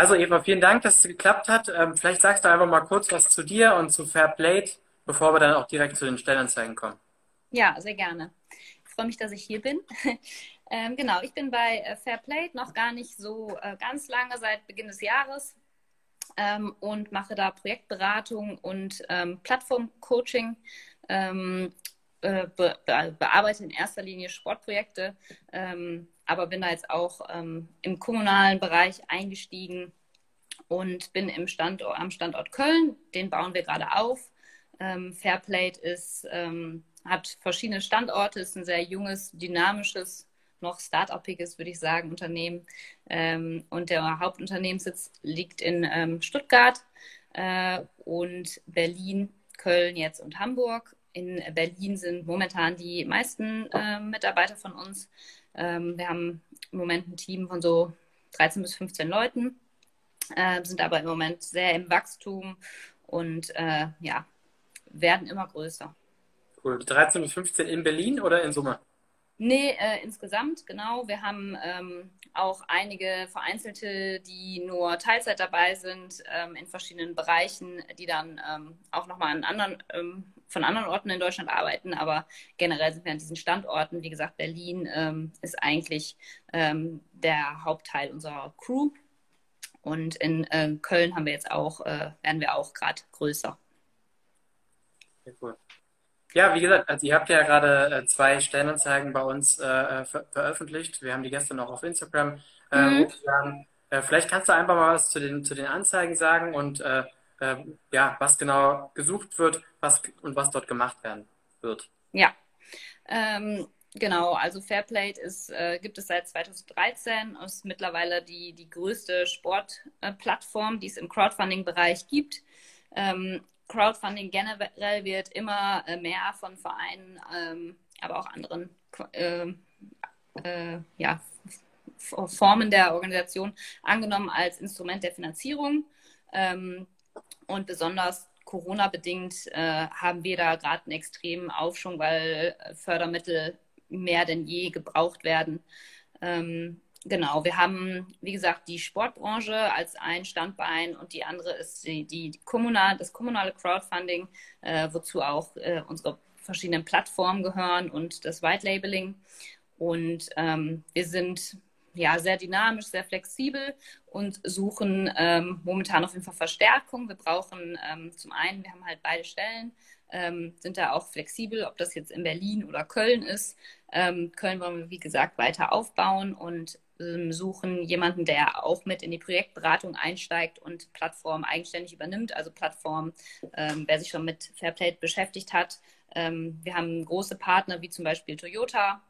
Also Eva, vielen Dank, dass es geklappt hat. Ähm, vielleicht sagst du einfach mal kurz was zu dir und zu Fairplate, bevor wir dann auch direkt zu den Stellenanzeigen kommen. Ja, sehr gerne. Ich freue mich, dass ich hier bin. ähm, genau, ich bin bei äh, Fairplate noch gar nicht so äh, ganz lange, seit Beginn des Jahres ähm, und mache da Projektberatung und ähm, Plattformcoaching. Ähm, äh, be bearbeite in erster Linie Sportprojekte, ähm, aber bin da jetzt auch ähm, im kommunalen Bereich eingestiegen und bin im Standort, am Standort Köln. Den bauen wir gerade auf. Ähm, Fairplate ist, ähm, hat verschiedene Standorte, ist ein sehr junges, dynamisches, noch start-upiges, würde ich sagen, Unternehmen. Ähm, und der Hauptunternehmenssitz liegt in ähm, Stuttgart äh, und Berlin, Köln jetzt und Hamburg. In Berlin sind momentan die meisten äh, Mitarbeiter von uns. Ähm, wir haben im Moment ein Team von so 13 bis 15 Leuten, äh, sind aber im Moment sehr im Wachstum und äh, ja, werden immer größer. Cool. 13 bis 15 in Berlin oder in Summe? Nee, äh, insgesamt, genau. Wir haben ähm, auch einige Vereinzelte, die nur Teilzeit dabei sind, ähm, in verschiedenen Bereichen, die dann ähm, auch nochmal an anderen, ähm, von anderen Orten in Deutschland arbeiten. Aber generell sind wir an diesen Standorten. Wie gesagt, Berlin ähm, ist eigentlich ähm, der Hauptteil unserer Crew. Und in äh, Köln haben wir jetzt auch, äh, werden wir auch gerade größer. Sehr cool. Ja, wie gesagt, also ihr habt ja gerade äh, zwei Stellenanzeigen bei uns äh, äh, ver veröffentlicht. Wir haben die gestern auch auf Instagram äh, mhm. hochgeladen. Äh, vielleicht kannst du einfach mal was zu den, zu den Anzeigen sagen und äh, äh, ja, was genau gesucht wird was, und was dort gemacht werden wird. Ja, ähm, genau. Also Fairplate ist, äh, gibt es seit 2013 und ist mittlerweile die, die größte Sportplattform, die es im Crowdfunding-Bereich gibt. Ähm, Crowdfunding generell wird immer äh, mehr von Vereinen, ähm, aber auch anderen äh, äh, ja, Formen der Organisation angenommen als Instrument der Finanzierung. Ähm, und besonders Corona-bedingt äh, haben wir da gerade einen extremen Aufschwung, weil Fördermittel mehr denn je gebraucht werden. Ähm, Genau, wir haben, wie gesagt, die Sportbranche als ein Standbein und die andere ist die, die kommunal, das kommunale Crowdfunding, äh, wozu auch äh, unsere verschiedenen Plattformen gehören und das White Labeling. Und ähm, wir sind ja sehr dynamisch, sehr flexibel und suchen ähm, momentan auf jeden Fall Verstärkung. Wir brauchen ähm, zum einen, wir haben halt beide Stellen, ähm, sind da auch flexibel, ob das jetzt in Berlin oder Köln ist. Ähm, Köln wollen wir, wie gesagt, weiter aufbauen und ähm, suchen jemanden, der auch mit in die Projektberatung einsteigt und Plattform eigenständig übernimmt. Also Plattform, ähm, wer sich schon mit Fairplay beschäftigt hat. Wir haben große Partner wie zum Beispiel Toyota,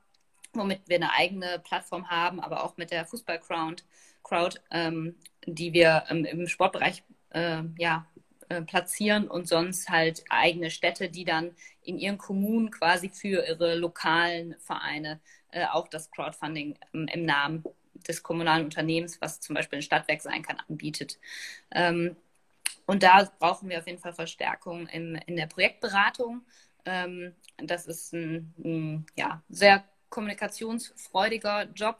womit wir eine eigene Plattform haben, aber auch mit der Fußball-Crowd, Crowd, ähm, die wir ähm, im Sportbereich äh, ja, äh, platzieren und sonst halt eigene Städte, die dann in ihren Kommunen quasi für ihre lokalen Vereine äh, auch das Crowdfunding ähm, im Namen des kommunalen Unternehmens, was zum Beispiel ein Stadtwerk sein kann, anbietet. Ähm, und da brauchen wir auf jeden Fall Verstärkung in, in der Projektberatung. Ähm, das ist ein, ein ja, sehr kommunikationsfreudiger Job.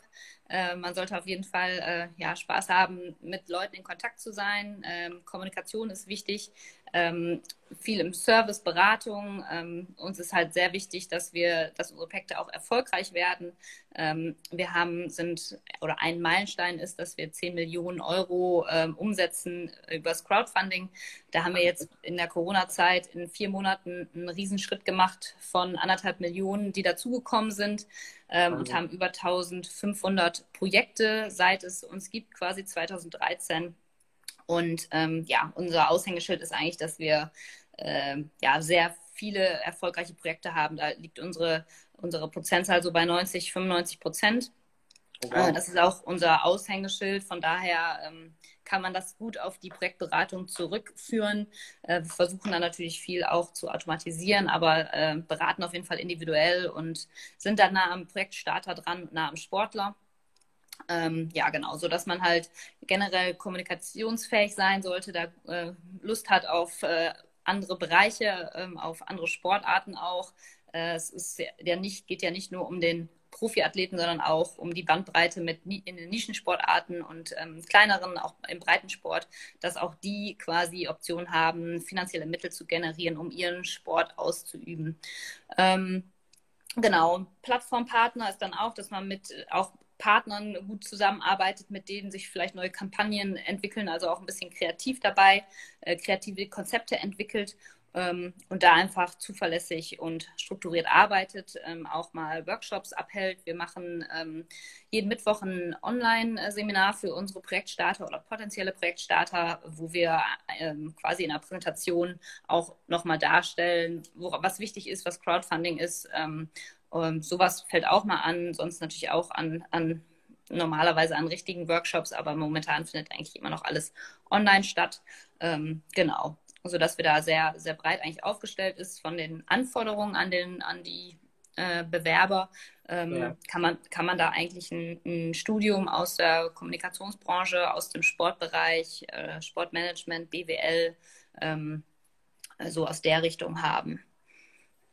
Äh, man sollte auf jeden Fall äh, ja, Spaß haben, mit Leuten in Kontakt zu sein. Ähm, Kommunikation ist wichtig ähm, viel im Service, Beratung. Ähm, uns ist halt sehr wichtig, dass wir, dass unsere Projekte auch erfolgreich werden. Ähm, wir haben, sind, oder ein Meilenstein ist, dass wir 10 Millionen Euro ähm, umsetzen übers Crowdfunding. Da haben wir jetzt in der Corona-Zeit in vier Monaten einen Riesenschritt gemacht von anderthalb Millionen, die dazugekommen sind ähm, und haben über 1500 Projekte, seit es uns gibt, quasi 2013 und ähm, ja, unser Aushängeschild ist eigentlich, dass wir äh, ja sehr viele erfolgreiche Projekte haben. Da liegt unsere, unsere Prozentzahl so bei 90, 95 Prozent. Oh, wow. äh, das ist auch unser Aushängeschild. Von daher ähm, kann man das gut auf die Projektberatung zurückführen. Äh, wir versuchen dann natürlich viel auch zu automatisieren, aber äh, beraten auf jeden Fall individuell und sind dann nah am Projektstarter dran, nah am Sportler. Ähm, ja, genau, so dass man halt generell kommunikationsfähig sein sollte, da äh, Lust hat auf äh, andere Bereiche, ähm, auf andere Sportarten auch. Äh, es ist ja nicht, geht ja nicht nur um den Profiathleten, sondern auch um die Bandbreite mit in den Nischensportarten und ähm, kleineren, auch im Breitensport, dass auch die quasi Optionen haben, finanzielle Mittel zu generieren, um ihren Sport auszuüben. Ähm, genau, Plattformpartner ist dann auch, dass man mit auch Partnern gut zusammenarbeitet, mit denen sich vielleicht neue Kampagnen entwickeln, also auch ein bisschen kreativ dabei, äh, kreative Konzepte entwickelt ähm, und da einfach zuverlässig und strukturiert arbeitet, ähm, auch mal Workshops abhält. Wir machen ähm, jeden Mittwoch ein Online-Seminar für unsere Projektstarter oder potenzielle Projektstarter, wo wir ähm, quasi in der Präsentation auch nochmal darstellen, wo, was wichtig ist, was Crowdfunding ist. Ähm, sowas fällt auch mal an, sonst natürlich auch an, an normalerweise an richtigen Workshops, aber momentan findet eigentlich immer noch alles online statt. Ähm, genau sodass wir da sehr, sehr breit eigentlich aufgestellt ist von den Anforderungen an, den, an die äh, Bewerber. Ähm, ja. kann, man, kann man da eigentlich ein, ein, Studium aus der Kommunikationsbranche, aus dem Sportbereich, äh, Sportmanagement, BWL, ähm, so aus der Richtung haben.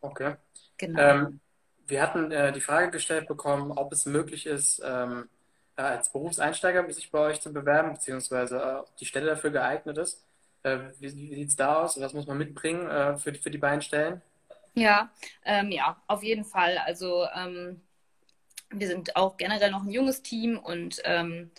Okay. Genau. Ähm, wir hatten äh, die Frage gestellt bekommen, ob es möglich ist, ähm, als Berufseinsteiger sich bei euch zu bewerben, beziehungsweise äh, ob die Stelle dafür geeignet ist. Äh, wie, wie sieht es da aus? Was muss man mitbringen äh, für, die, für die beiden Stellen? Ja, ähm, ja, auf jeden Fall. Also ähm, wir sind auch generell noch ein junges Team und ähm,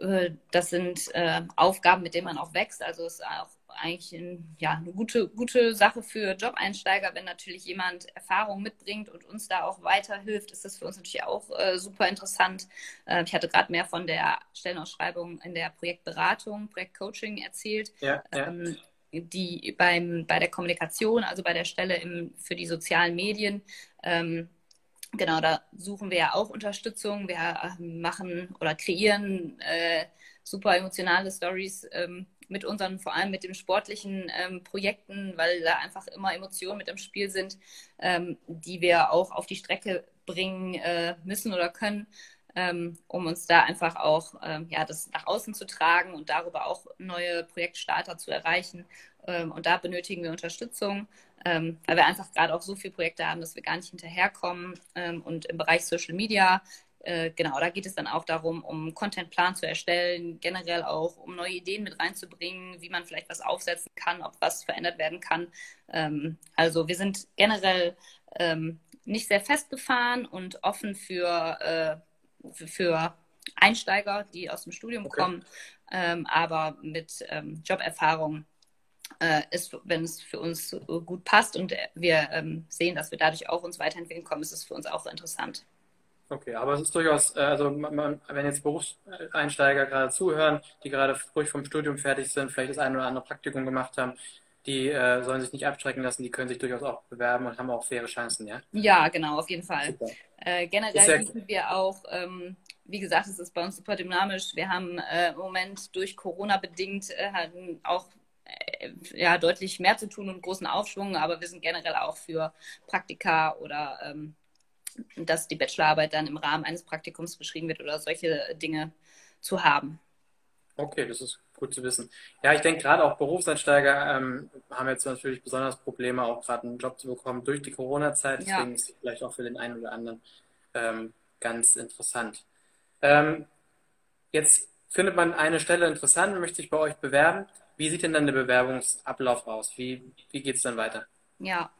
äh, das sind äh, Aufgaben, mit denen man auch wächst. Also es ist auch eigentlich ein, ja, eine gute, gute Sache für Job-Einsteiger, wenn natürlich jemand Erfahrung mitbringt und uns da auch weiterhilft, ist das für uns natürlich auch äh, super interessant. Äh, ich hatte gerade mehr von der Stellenausschreibung in der Projektberatung, Projektcoaching erzählt. Ja, ja. Ähm, die beim, bei der Kommunikation, also bei der Stelle im, für die sozialen Medien, ähm, genau, da suchen wir ja auch Unterstützung. Wir äh, machen oder kreieren äh, super emotionale Stories ähm, mit unseren, vor allem mit den sportlichen ähm, Projekten, weil da einfach immer Emotionen mit im Spiel sind, ähm, die wir auch auf die Strecke bringen äh, müssen oder können, ähm, um uns da einfach auch ähm, ja, das nach außen zu tragen und darüber auch neue Projektstarter zu erreichen. Ähm, und da benötigen wir Unterstützung, ähm, weil wir einfach gerade auch so viele Projekte haben, dass wir gar nicht hinterherkommen. und im Bereich Social Media äh, genau, da geht es dann auch darum, um Contentplan zu erstellen, generell auch um neue Ideen mit reinzubringen, wie man vielleicht was aufsetzen kann, ob was verändert werden kann. Ähm, also wir sind generell ähm, nicht sehr festgefahren und offen für, äh, für, für, Einsteiger, die aus dem Studium okay. kommen, ähm, aber mit ähm, Joberfahrung äh, ist, wenn es für uns gut passt und wir ähm, sehen, dass wir dadurch auch uns weiterentwickeln kommen, ist es für uns auch interessant. Okay, aber es ist durchaus, äh, also man, wenn jetzt Berufseinsteiger gerade zuhören, die gerade frisch vom Studium fertig sind, vielleicht das eine oder andere Praktikum gemacht haben, die äh, sollen sich nicht abschrecken lassen, die können sich durchaus auch bewerben und haben auch faire Chancen, ja? Ja, genau, auf jeden Fall. Äh, generell bieten wir auch, ähm, wie gesagt, es ist bei uns super dynamisch. Wir haben äh, im Moment durch Corona bedingt äh, auch äh, ja, deutlich mehr zu tun und großen Aufschwung, aber wir sind generell auch für Praktika oder ähm, dass die Bachelorarbeit dann im Rahmen eines Praktikums beschrieben wird oder solche Dinge zu haben. Okay, das ist gut zu wissen. Ja, ich denke gerade auch Berufseinsteiger ähm, haben jetzt natürlich besonders Probleme, auch gerade einen Job zu bekommen durch die Corona-Zeit. Deswegen ja. ist es vielleicht auch für den einen oder anderen ähm, ganz interessant. Ähm, jetzt findet man eine Stelle interessant und möchte sich bei euch bewerben. Wie sieht denn dann der Bewerbungsablauf aus? Wie, wie geht es dann weiter? Ja,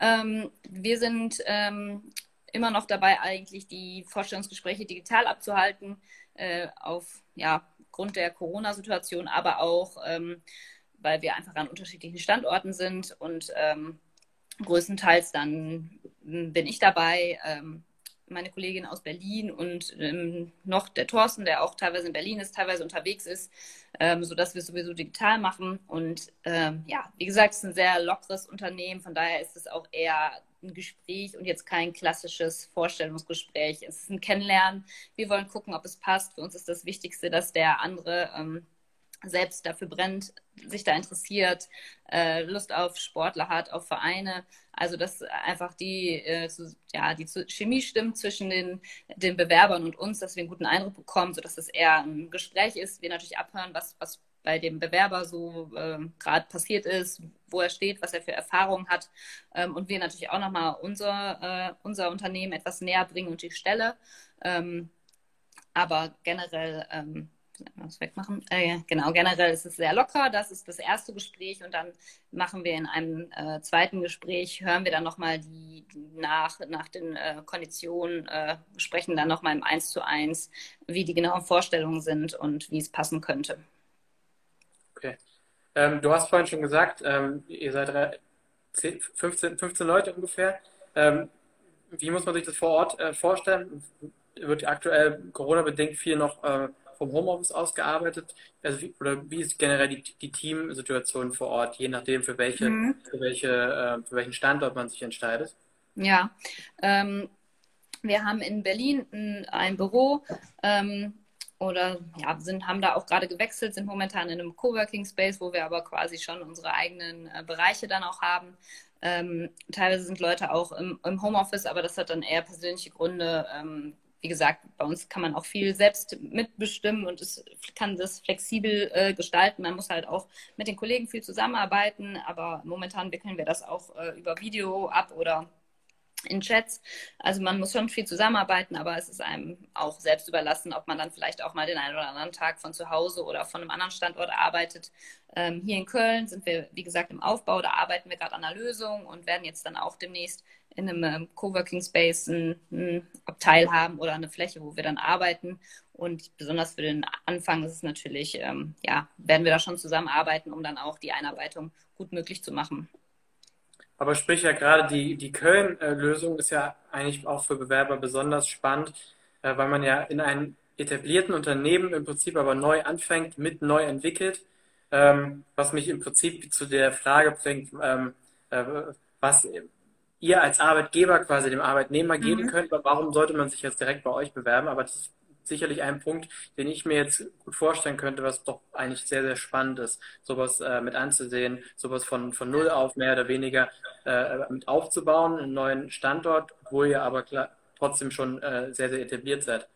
ähm, wir sind ähm, immer noch dabei, eigentlich die Vorstellungsgespräche digital abzuhalten, äh, auf ja, der Corona-Situation, aber auch, ähm, weil wir einfach an unterschiedlichen Standorten sind und ähm, größtenteils dann bin ich dabei, ähm, meine Kollegin aus Berlin und ähm, noch der Thorsten, der auch teilweise in Berlin ist, teilweise unterwegs ist, ähm, sodass wir es sowieso digital machen. Und ähm, ja, wie gesagt, es ist ein sehr lockeres Unternehmen, von daher ist es auch eher ein Gespräch und jetzt kein klassisches Vorstellungsgespräch. Es ist ein Kennenlernen. Wir wollen gucken, ob es passt. Für uns ist das Wichtigste, dass der andere ähm, selbst dafür brennt, sich da interessiert, äh, Lust auf Sportler hat, auf Vereine. Also dass einfach die, äh, zu, ja, die Chemie stimmt zwischen den, den Bewerbern und uns, dass wir einen guten Eindruck bekommen, sodass es eher ein Gespräch ist. Wir natürlich abhören, was, was bei dem Bewerber so äh, gerade passiert ist, wo er steht, was er für Erfahrungen hat ähm, und wir natürlich auch nochmal unser, äh, unser Unternehmen etwas näher bringen und die Stelle. Ähm, aber generell ähm, was wegmachen. Äh, genau, generell ist es sehr locker. Das ist das erste Gespräch und dann machen wir in einem äh, zweiten Gespräch, hören wir dann nochmal die, nach, nach den äh, Konditionen, äh, sprechen dann nochmal im Eins zu eins, wie die genauen Vorstellungen sind und wie es passen könnte. Okay. Ähm, du hast vorhin schon gesagt, ähm, ihr seid 10, 15, 15 Leute ungefähr. Ähm, wie muss man sich das vor Ort äh, vorstellen? Wird aktuell Corona-bedingt viel noch äh, vom Homeoffice aus gearbeitet? Also wie, oder wie ist generell die, die Teamsituation vor Ort, je nachdem, für, welche, mhm. für, welche, äh, für welchen Standort man sich entscheidet? Ja, ähm, wir haben in Berlin ein, ein Büro ähm, oder ja, sind, haben da auch gerade gewechselt, sind momentan in einem Coworking Space, wo wir aber quasi schon unsere eigenen äh, Bereiche dann auch haben. Ähm, teilweise sind Leute auch im, im, Homeoffice, aber das hat dann eher persönliche Gründe, ähm, wie gesagt, bei uns kann man auch viel selbst mitbestimmen und es kann das flexibel äh, gestalten. Man muss halt auch mit den Kollegen viel zusammenarbeiten, aber momentan wickeln wir das auch äh, über Video ab oder in Chats. Also man muss schon viel zusammenarbeiten, aber es ist einem auch selbst überlassen, ob man dann vielleicht auch mal den einen oder anderen Tag von zu Hause oder von einem anderen Standort arbeitet. Ähm, hier in Köln sind wir, wie gesagt, im Aufbau, da arbeiten wir gerade an einer Lösung und werden jetzt dann auch demnächst in einem ähm, Coworking Space ein, ein Abteil haben oder eine Fläche, wo wir dann arbeiten. Und besonders für den Anfang ist es natürlich, ähm, ja, werden wir da schon zusammenarbeiten, um dann auch die Einarbeitung gut möglich zu machen. Aber sprich ja gerade die, die Köln-Lösung ist ja eigentlich auch für Bewerber besonders spannend, äh, weil man ja in einem etablierten Unternehmen im Prinzip aber neu anfängt, mit neu entwickelt, ähm, was mich im Prinzip zu der Frage bringt, ähm, äh, was ihr als Arbeitgeber quasi dem Arbeitnehmer geben mhm. könnt, warum sollte man sich jetzt direkt bei euch bewerben? Aber das sicherlich ein Punkt, den ich mir jetzt gut vorstellen könnte, was doch eigentlich sehr, sehr spannend ist, sowas äh, mit anzusehen, sowas von, von Null auf mehr oder weniger äh, mit aufzubauen, einen neuen Standort, obwohl ihr aber klar, trotzdem schon äh, sehr, sehr etabliert seid.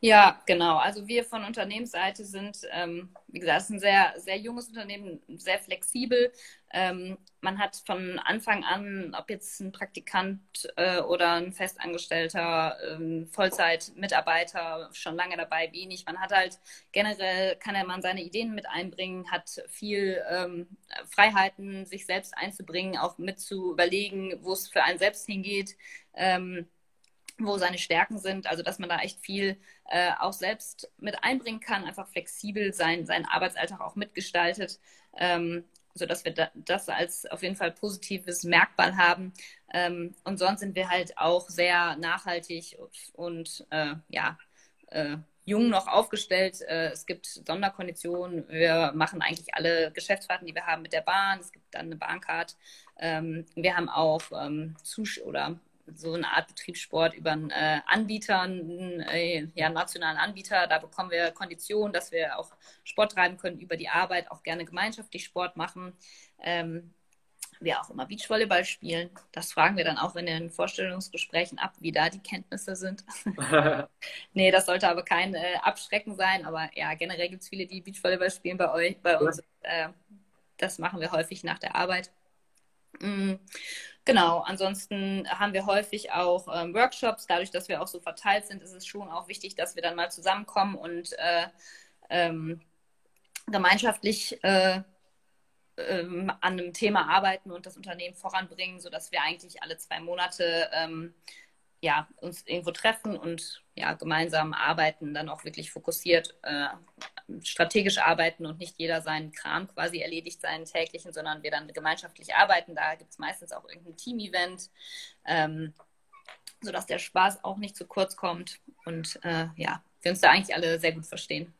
Ja, genau. Also wir von Unternehmensseite sind, ähm, wie gesagt, ein sehr, sehr junges Unternehmen, sehr flexibel. Ähm, man hat von Anfang an, ob jetzt ein Praktikant äh, oder ein festangestellter ähm, Vollzeitmitarbeiter schon lange dabei, wenig. Man hat halt generell, kann man seine Ideen mit einbringen, hat viel ähm, Freiheiten, sich selbst einzubringen, auch mit zu überlegen, wo es für einen selbst hingeht. Ähm, wo seine Stärken sind, also dass man da echt viel äh, auch selbst mit einbringen kann, einfach flexibel sein, seinen Arbeitsalltag auch mitgestaltet, ähm, sodass wir da, das als auf jeden Fall positives Merkmal haben. Ähm, und sonst sind wir halt auch sehr nachhaltig und, und äh, ja, äh, jung noch aufgestellt. Äh, es gibt Sonderkonditionen. Wir machen eigentlich alle Geschäftsfahrten, die wir haben mit der Bahn. Es gibt dann eine Bahncard. Ähm, wir haben auch ähm, Zusch oder so eine Art Betriebssport über einen äh, Anbieter, einen äh, ja, nationalen Anbieter. Da bekommen wir Konditionen, dass wir auch Sport treiben können über die Arbeit, auch gerne gemeinschaftlich Sport machen. Ähm, wir auch immer Beachvolleyball spielen. Das fragen wir dann auch in den Vorstellungsgesprächen ab, wie da die Kenntnisse sind. nee, das sollte aber kein äh, Abschrecken sein. Aber ja, generell gibt es viele, die Beachvolleyball spielen bei euch, bei uns. Äh, das machen wir häufig nach der Arbeit. Mm. Genau, ansonsten haben wir häufig auch ähm, Workshops. Dadurch, dass wir auch so verteilt sind, ist es schon auch wichtig, dass wir dann mal zusammenkommen und äh, ähm, gemeinschaftlich äh, ähm, an einem Thema arbeiten und das Unternehmen voranbringen, sodass wir eigentlich alle zwei Monate ähm, ja, uns irgendwo treffen und ja, gemeinsam arbeiten, dann auch wirklich fokussiert äh, strategisch arbeiten und nicht jeder seinen Kram quasi erledigt, seinen täglichen, sondern wir dann gemeinschaftlich arbeiten. Da gibt es meistens auch irgendein Team-Event, ähm, sodass der Spaß auch nicht zu kurz kommt und äh, ja, wir uns da eigentlich alle sehr gut verstehen.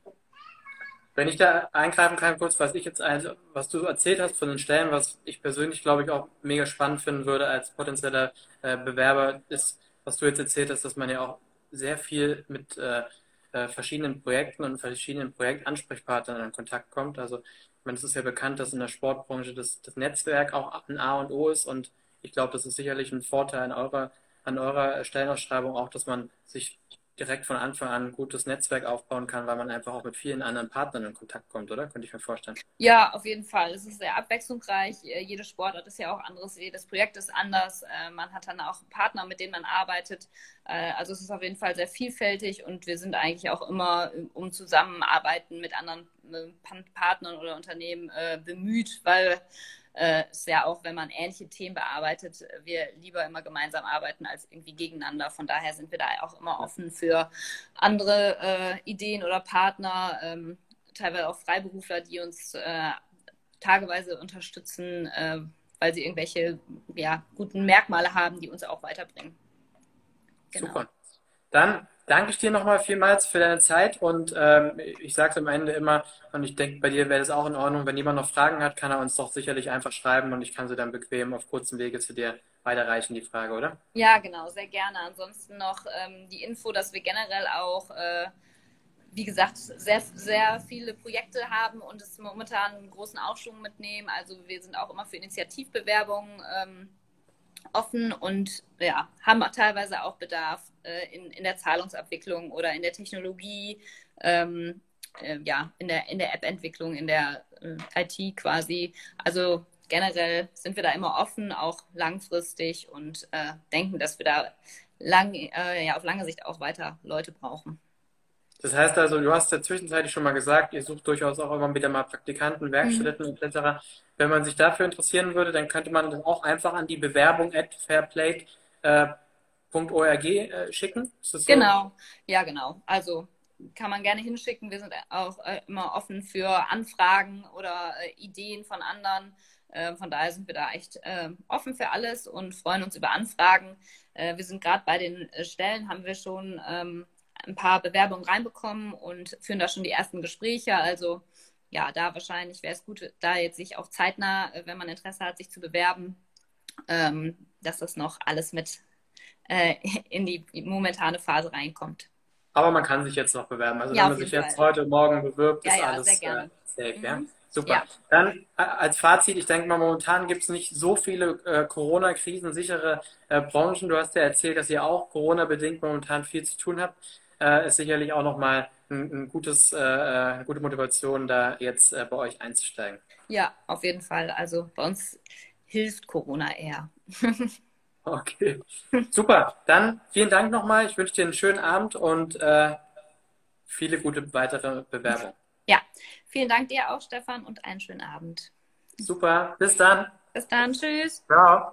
Wenn ich da eingreifen kann, kurz, was ich jetzt, also, was du erzählt hast von den Stellen, was ich persönlich, glaube ich, auch mega spannend finden würde als potenzieller äh, Bewerber, ist, was du jetzt erzählt hast, dass man ja auch sehr viel mit äh, äh, verschiedenen Projekten und verschiedenen Projektansprechpartnern in Kontakt kommt. Also, ich meine, es ist ja bekannt, dass in der Sportbranche das, das Netzwerk auch ein A und O ist und ich glaube, das ist sicherlich ein Vorteil an eurer, an eurer Stellenausschreibung auch, dass man sich direkt von Anfang an ein gutes Netzwerk aufbauen kann, weil man einfach auch mit vielen anderen Partnern in Kontakt kommt, oder? Könnte ich mir vorstellen. Ja, auf jeden Fall. Es ist sehr abwechslungsreich. Äh, jede Sportart ist ja auch anderes, jedes Projekt ist anders. Äh, man hat dann auch Partner, mit denen man arbeitet. Äh, also es ist auf jeden Fall sehr vielfältig und wir sind eigentlich auch immer um Zusammenarbeiten mit anderen Partnern oder Unternehmen bemüht, weil äh, ist ja auch, wenn man ähnliche Themen bearbeitet, wir lieber immer gemeinsam arbeiten als irgendwie gegeneinander. Von daher sind wir da auch immer offen für andere äh, Ideen oder Partner, ähm, teilweise auch Freiberufler, die uns äh, tageweise unterstützen, äh, weil sie irgendwelche ja, guten Merkmale haben, die uns auch weiterbringen. Genau. Super. Dann danke ich dir nochmal vielmals für deine Zeit und ähm, ich sage es am Ende immer, und ich denke, bei dir wäre das auch in Ordnung, wenn jemand noch Fragen hat, kann er uns doch sicherlich einfach schreiben und ich kann sie dann bequem auf kurzem Wege zu dir weiterreichen, die Frage, oder? Ja, genau, sehr gerne. Ansonsten noch ähm, die Info, dass wir generell auch, äh, wie gesagt, sehr, sehr viele Projekte haben und es momentan einen großen Aufschwung mitnehmen. Also wir sind auch immer für Initiativbewerbungen. Ähm, offen und ja, haben teilweise auch Bedarf äh, in, in der Zahlungsabwicklung oder in der Technologie, ähm, äh, ja, in der, in der App-Entwicklung, in der äh, IT quasi. Also generell sind wir da immer offen, auch langfristig und äh, denken, dass wir da lang, äh, ja, auf lange Sicht auch weiter Leute brauchen. Das heißt also, du hast ja zwischenzeitlich schon mal gesagt, ihr sucht durchaus auch immer wieder mal Praktikanten, Werkstätten mhm. etc. Wenn man sich dafür interessieren würde, dann könnte man das auch einfach an die Bewerbung at fairplate.org äh, äh, schicken. So? Genau, ja genau. Also kann man gerne hinschicken. Wir sind auch äh, immer offen für Anfragen oder äh, Ideen von anderen. Von daher sind wir da echt offen für alles und freuen uns über Anfragen. wir sind gerade bei den Stellen, haben wir schon ähm, ein paar Bewerbungen reinbekommen und führen da schon die ersten Gespräche. Also ja, da wahrscheinlich wäre es gut, da jetzt sich auch zeitnah, äh, wenn man Interesse hat, sich zu bewerben, ähm, dass das noch alles mit äh, in die momentane Phase reinkommt. Aber man kann sich jetzt noch bewerben. Also ja, wenn man sich Fall. jetzt heute, morgen bewirbt, ja, ist ja, alles äh, safe, mhm. ja? Super. Dann äh, als Fazit, ich denke mal, momentan gibt es nicht so viele äh, Corona-krisensichere äh, Branchen. Du hast ja erzählt, dass ihr auch Corona-bedingt momentan viel zu tun habt äh, ist sicherlich auch nochmal ein, ein gutes, äh, eine gute Motivation, da jetzt äh, bei euch einzusteigen. Ja, auf jeden Fall. Also bei uns hilft Corona eher. okay, super. Dann vielen Dank nochmal. Ich wünsche dir einen schönen Abend und äh, viele gute weitere Bewerbungen. Ja, vielen Dank dir auch, Stefan, und einen schönen Abend. Super, bis dann. Bis dann, tschüss. Ciao.